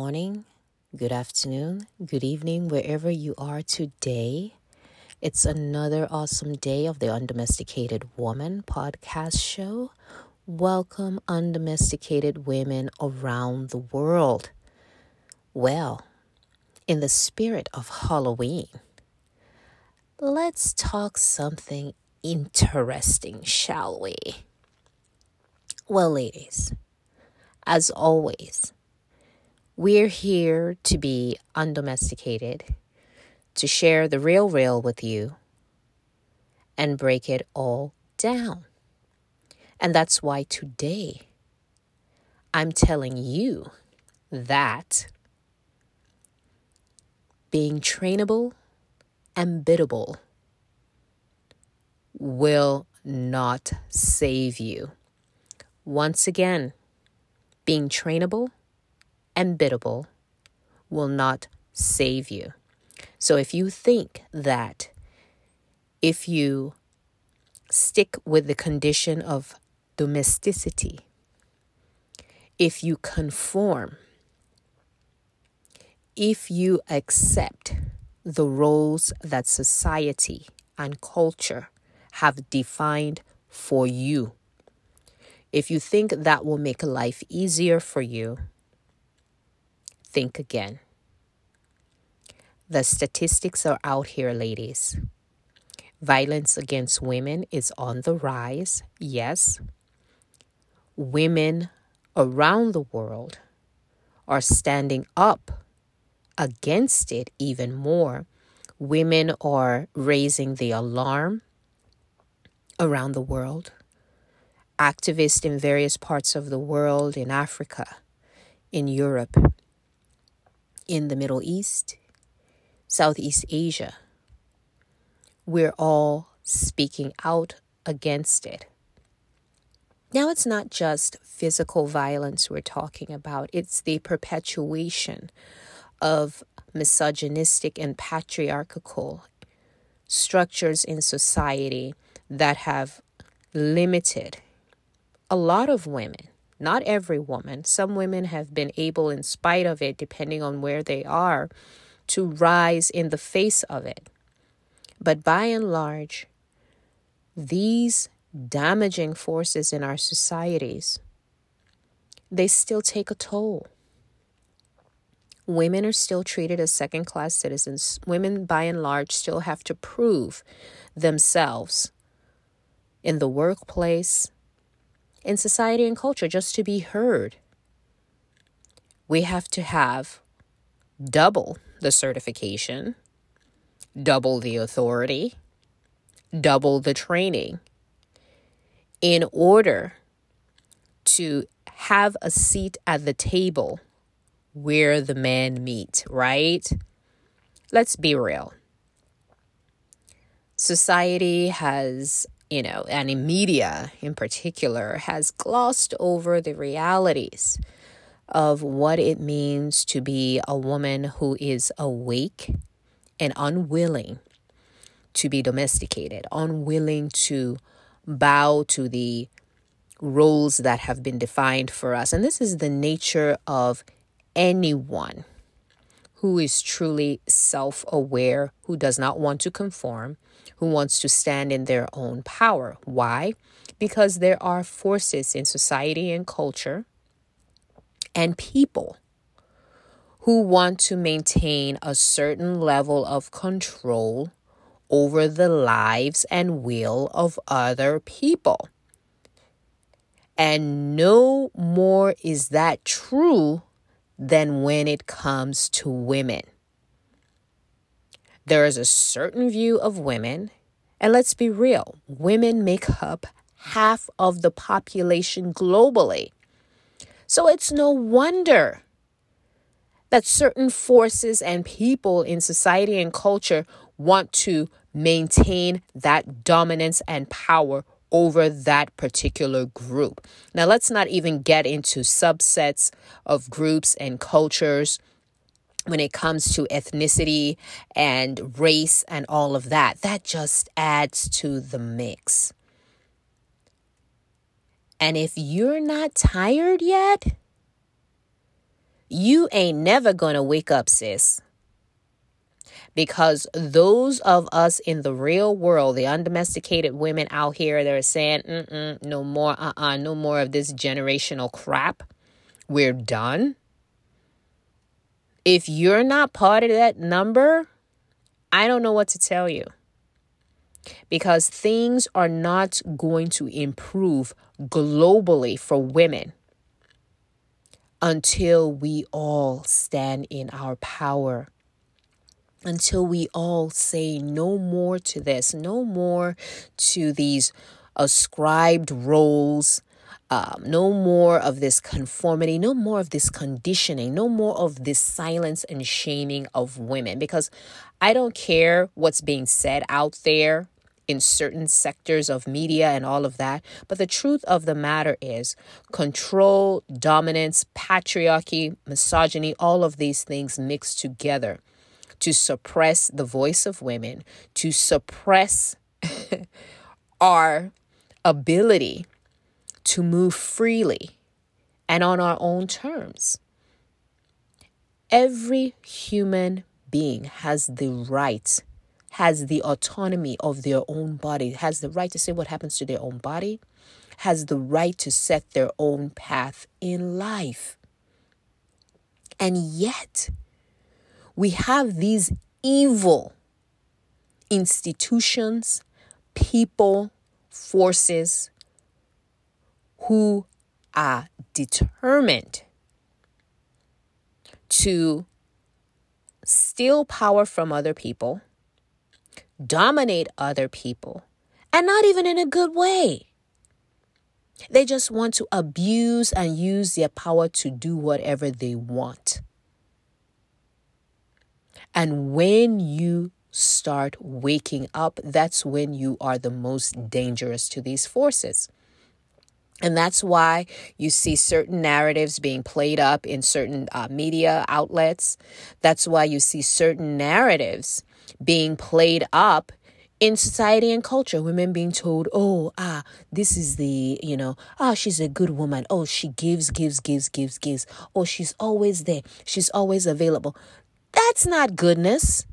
morning, good afternoon, good evening, wherever you are today. It's another awesome day of the Undomesticated Woman podcast show. Welcome, undomesticated women around the world. Well, in the spirit of Halloween, let's talk something interesting, shall we? Well, ladies, as always, we're here to be undomesticated, to share the real real with you and break it all down. And that's why today I'm telling you that being trainable and biddable will not save you. Once again, being trainable and biddable will not save you. So if you think that if you stick with the condition of domesticity, if you conform, if you accept the roles that society and culture have defined for you, if you think that will make life easier for you, think again. The statistics are out here, ladies. Violence against women is on the rise, yes. Women around the world are standing up against it even more. Women are raising the alarm around the world. Activists in various parts of the world, in Africa, in Europe, in the Middle East, Southeast Asia, we're all speaking out against it. Now, it's not just physical violence we're talking about, it's the perpetuation of misogynistic and patriarchal structures in society that have limited a lot of women not every woman. Some women have been able, in spite of it, depending on where they are, to rise in the face of it. But by and large, these damaging forces in our societies, they still take a toll. Women are still treated as second class citizens. Women, by and large, still have to prove themselves in the workplace, in society and culture just to be heard. We have to have double the certification, double the authority, double the training in order to have a seat at the table where the men meet, right? Let's be real. Society has you know, and in media in particular, has glossed over the realities of what it means to be a woman who is awake and unwilling to be domesticated, unwilling to bow to the roles that have been defined for us. And this is the nature of anyone who is truly self aware, who does not want to conform, who wants to stand in their own power. Why? Because there are forces in society and culture and people who want to maintain a certain level of control over the lives and will of other people. And no more is that true than when it comes to women. There is a certain view of women, and let's be real, women make up half of the population globally. So it's no wonder that certain forces and people in society and culture want to maintain that dominance and power over that particular group. Now, let's not even get into subsets of groups and cultures when it comes to ethnicity and race and all of that. That just adds to the mix. And if you're not tired yet, you ain't never gonna wake up, sis. Because those of us in the real world, the undomesticated women out here, they're saying, no more, uh uh-uh, uh, no more of this generational crap. We're done. If you're not part of that number, I don't know what to tell you. Because things are not going to improve globally for women until we all stand in our power. Until we all say no more to this, no more to these ascribed roles, um, no more of this conformity, no more of this conditioning, no more of this silence and shaming of women. Because I don't care what's being said out there in certain sectors of media and all of that. But the truth of the matter is control, dominance, patriarchy, misogyny, all of these things mixed together to suppress the voice of women, to suppress our ability to move freely and on our own terms. Every human being has the right has the autonomy of their own body, has the right to say what happens to their own body, has the right to set their own path in life. And yet, we have these evil institutions, people, forces who are determined to steal power from other people dominate other people, and not even in a good way. They just want to abuse and use their power to do whatever they want. And when you start waking up, that's when you are the most dangerous to these forces. And that's why you see certain narratives being played up in certain uh, media outlets. That's why you see certain narratives being played up in society and culture. Women being told oh ah this is the you know ah she's a good woman. Oh she gives gives gives gives gives. Oh she's always there. She's always available. That's not goodness.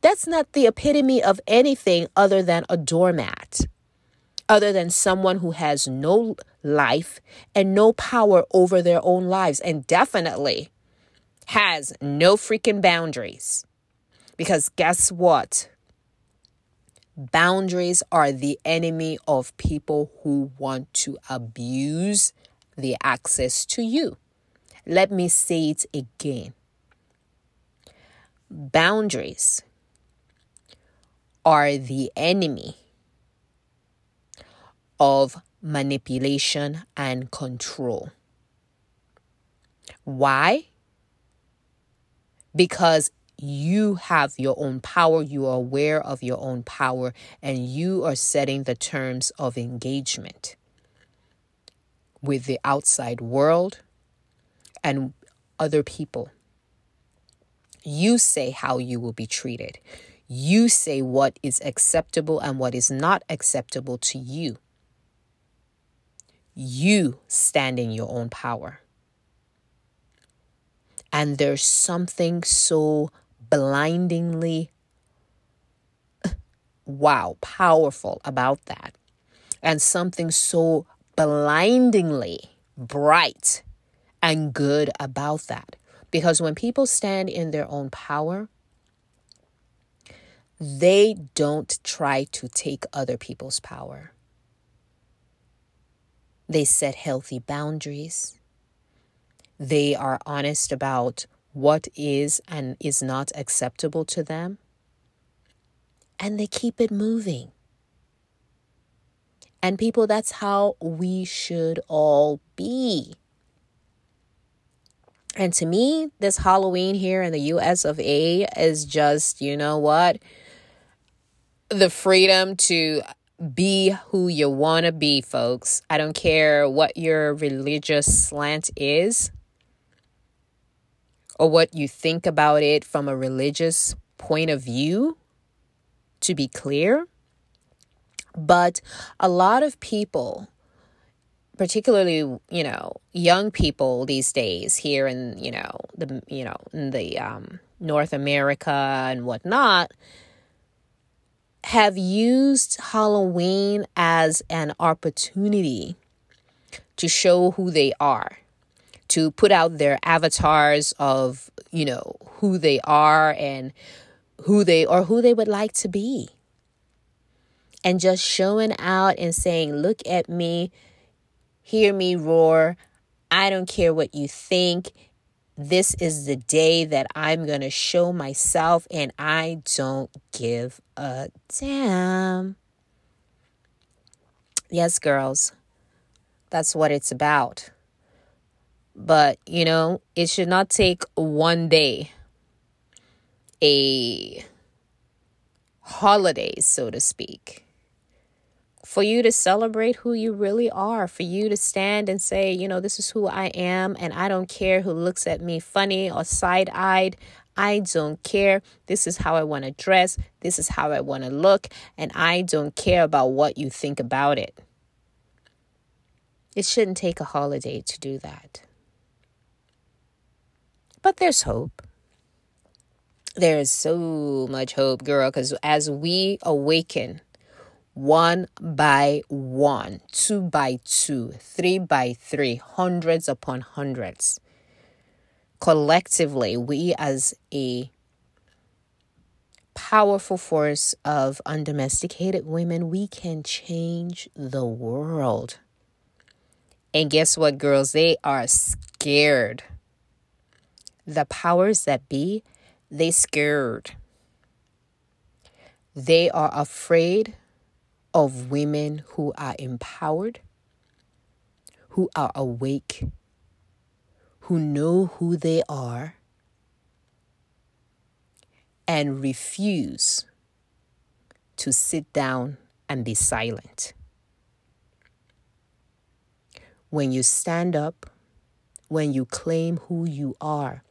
That's not the epitome of anything other than a doormat other than someone who has no life and no power over their own lives and definitely has no freaking boundaries because guess what? Boundaries are the enemy of people who want to abuse the access to you. Let me say it again. Boundaries are the enemy of manipulation and control. Why? Because you have your own power, you are aware of your own power, and you are setting the terms of engagement with the outside world and other people. You say how you will be treated. You say what is acceptable and what is not acceptable to you. You stand in your own power. And there's something so blindingly wow, powerful about that. And something so blindingly bright and good about that. Because when people stand in their own power, they don't try to take other people's power. They set healthy boundaries. They are honest about what is and is not acceptable to them, and they keep it moving. And people, that's how we should all be. And to me, this Halloween here in the US of A is just, you know what? The freedom to be who you want to be, folks. I don't care what your religious slant is or what you think about it from a religious point of view, to be clear. But a lot of people particularly you know young people these days here in you know the you know in the um, North America and whatnot have used Halloween as an opportunity to show who they are, to put out their avatars of, you know, who they are and who they or who they would like to be. And just showing out and saying, Look at me, hear me roar. I don't care what you think. This is the day that I'm going to show myself, and I don't give a damn. Yes, girls, that's what it's about. But, you know, it should not take one day, a holiday, so to speak for you to celebrate who you really are, for you to stand and say, you know, this is who I am, and I don't care who looks at me funny or side eyed. I don't care. This is how I want to dress. This is how I want to look. And I don't care about what you think about it. It shouldn't take a holiday to do that. But there's hope. There is so much hope, girl, because as we awaken, one by one, two by two, three by three, hundreds upon hundreds. Collectively, we as a powerful force of undomesticated women, we can change the world. And guess what, girls? They are scared. The powers that be, they scared. They are afraid of women who are empowered, who are awake, who know who they are, and refuse to sit down and be silent. When you stand up, when you claim who you are,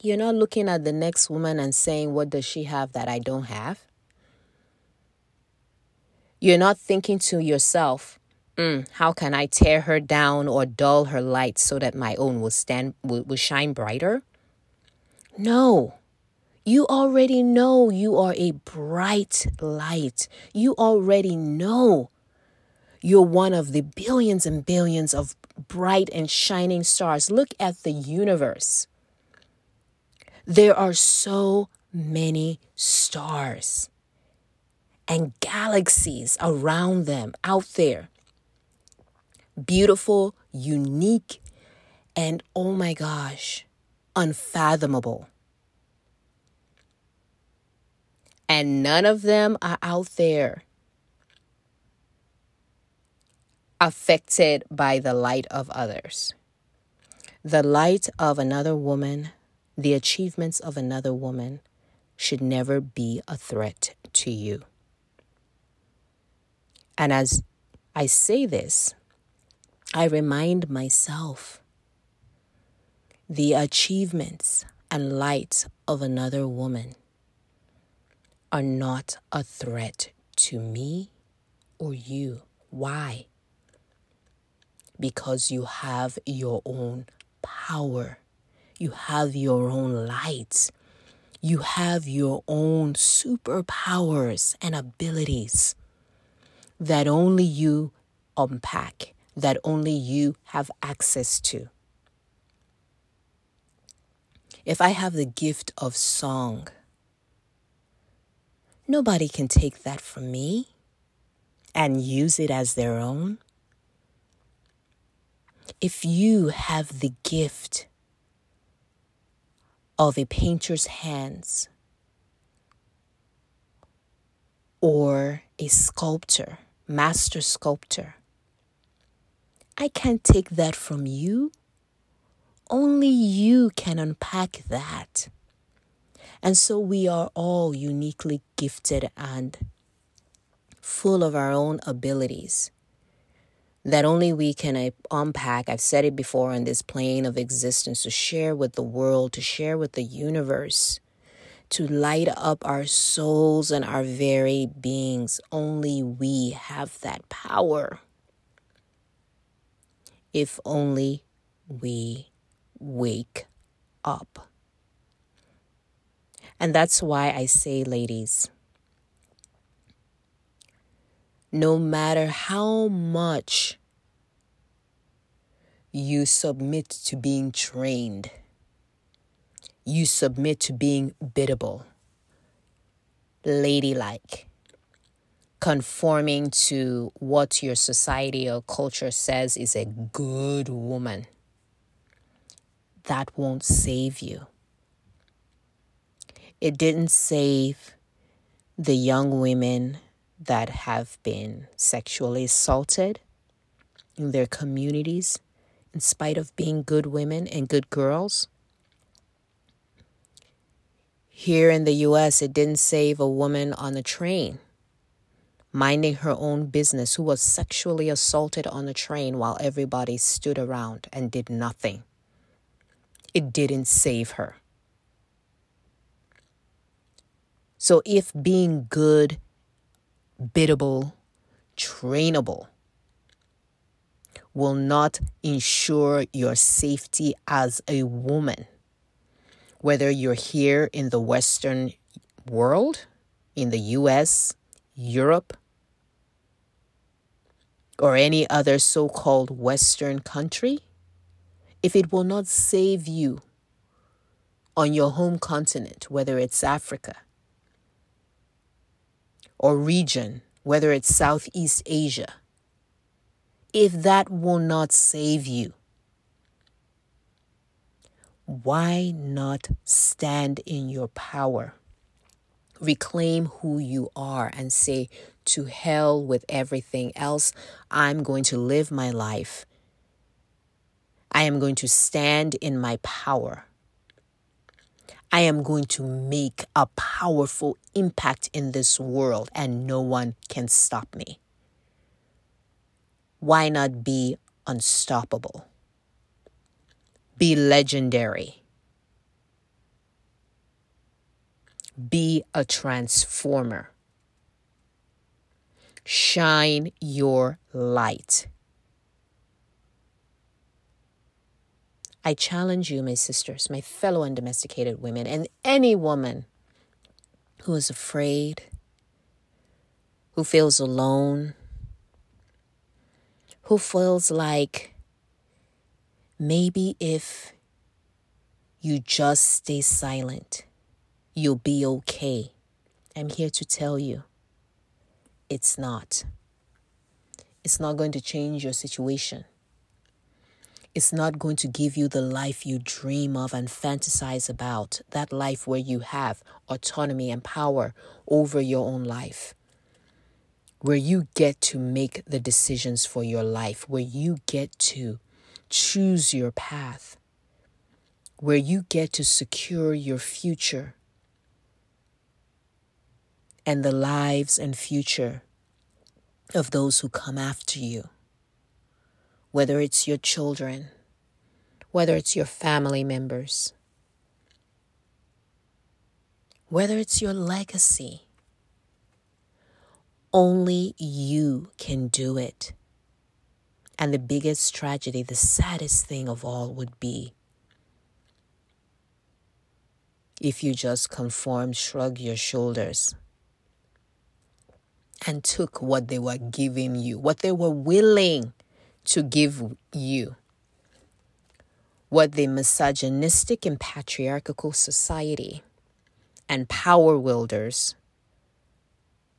you're not looking at the next woman and saying, What does she have that I don't have? You're not thinking to yourself, mm, how can I tear her down or dull her light so that my own will stand will, will shine brighter? No. You already know you are a bright light. You already know you're one of the billions and billions of bright and shining stars. Look at the universe. There are so many stars and galaxies around them out there. Beautiful, unique, and oh my gosh, unfathomable. And none of them are out there affected by the light of others. The light of another woman, the achievements of another woman should never be a threat to you. And as I say this, I remind myself the achievements and light of another woman are not a threat to me or you. Why? Because you have your own power, you have your own light, you have your own superpowers and abilities that only you unpack, that only you have access to. If I have the gift of song, nobody can take that from me and use it as their own. If you have the gift of a painter's hands or a sculptor, master sculptor. I can't take that from you. Only you can unpack that. And so we are all uniquely gifted and full of our own abilities that only we can uh, unpack. I've said it before on this plane of existence to share with the world, to share with the universe to light up our souls and our very beings. Only we have that power. if only we wake up. And that's why I say, ladies, no matter how much you submit to being trained, you submit to being biddable, ladylike, conforming to what your society or culture says is a good woman. That won't save you. It didn't save the young women that have been sexually assaulted in their communities in spite of being good women and good girls. Here in the US, it didn't save a woman on a train minding her own business who was sexually assaulted on a train while everybody stood around and did nothing. It didn't save her. So, if being good, biddable, trainable will not ensure your safety as a woman, whether you're here in the Western world, in the US, Europe, or any other so called Western country, if it will not save you on your home continent, whether it's Africa or region, whether it's Southeast Asia, if that will not save you, why not stand in your power? Reclaim who you are and say, to hell with everything else. I'm going to live my life. I am going to stand in my power. I am going to make a powerful impact in this world, and no one can stop me. Why not be unstoppable? Be legendary. Be a transformer. Shine your light. I challenge you, my sisters, my fellow undomesticated women, and any woman who is afraid, who feels alone, who feels like maybe if you just stay silent, you'll be okay. I'm here to tell you it's not. It's not going to change your situation. It's not going to give you the life you dream of and fantasize about, that life where you have autonomy and power over your own life, where you get to make the decisions for your life, where you get to choose your path, where you get to secure your future and the lives and future of those who come after you. Whether it's your children, whether it's your family members, whether it's your legacy. Only you can do it. And the biggest tragedy, the saddest thing of all would be if you just conformed, shrug your shoulders, and took what they were giving you, what they were willing to give you. What the misogynistic and patriarchal society and power wielders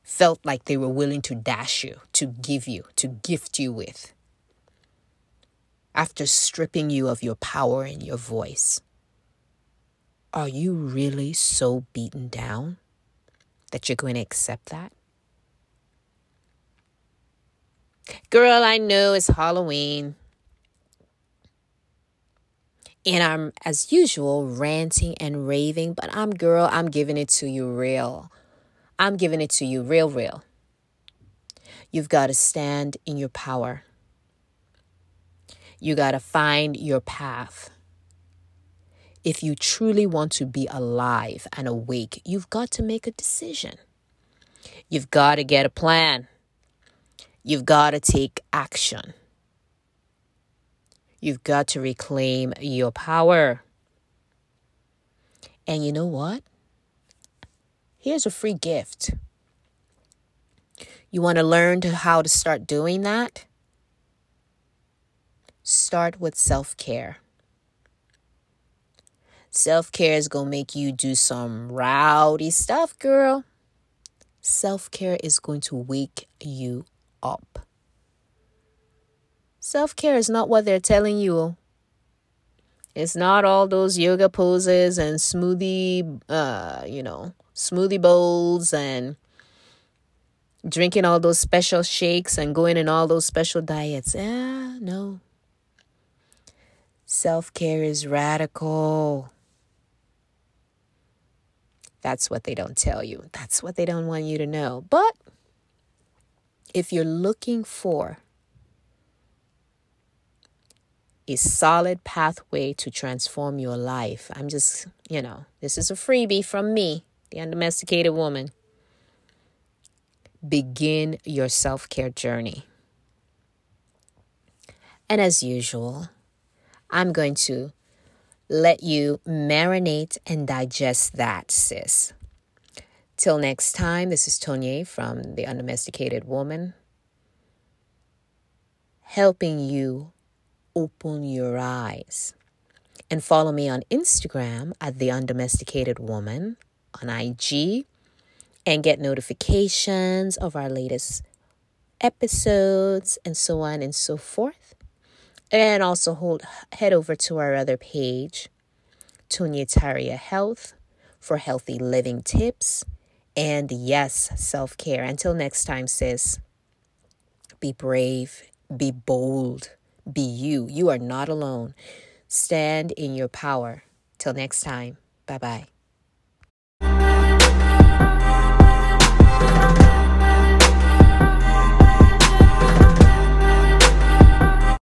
felt like they were willing to dash you, to give you, to gift you with. After stripping you of your power and your voice, are you really so beaten down that you're going to accept that? Girl, I know it's Halloween. And I'm, as usual, ranting and raving, but I'm, girl, I'm giving it to you real. I'm giving it to you real, real. You've got to stand in your power. You got to find your path. If you truly want to be alive and awake, you've got to make a decision. You've got to get a plan. You've got to take action. You've got to reclaim your power. And you know what? Here's a free gift. You want to learn how to start doing that? Start with self-care. Self-care is going to make you do some rowdy stuff, girl. Self-care is going to wake you up. Self care is not what they're telling you. It's not all those yoga poses and smoothie, uh, you know, smoothie bowls and drinking all those special shakes and going in all those special diets. Yeah, no. Self care is radical. That's what they don't tell you. That's what they don't want you to know. But if you're looking for a solid pathway to transform your life. I'm just, you know, this is a freebie from me, the undomesticated woman. Begin your self care journey. And as usual, I'm going to let you marinate and digest that, sis. Till next time, this is Tonya from The Undomesticated Woman, helping you open your eyes. And follow me on Instagram at The Undomesticated Woman, on IG, and get notifications of our latest episodes and so on and so forth. And also hold head over to our other page, Tonya Taria Health, for healthy living tips and yes, self care. Until next time, sis, be brave, be bold be you. You are not alone. Stand in your power. Till next time. Bye bye.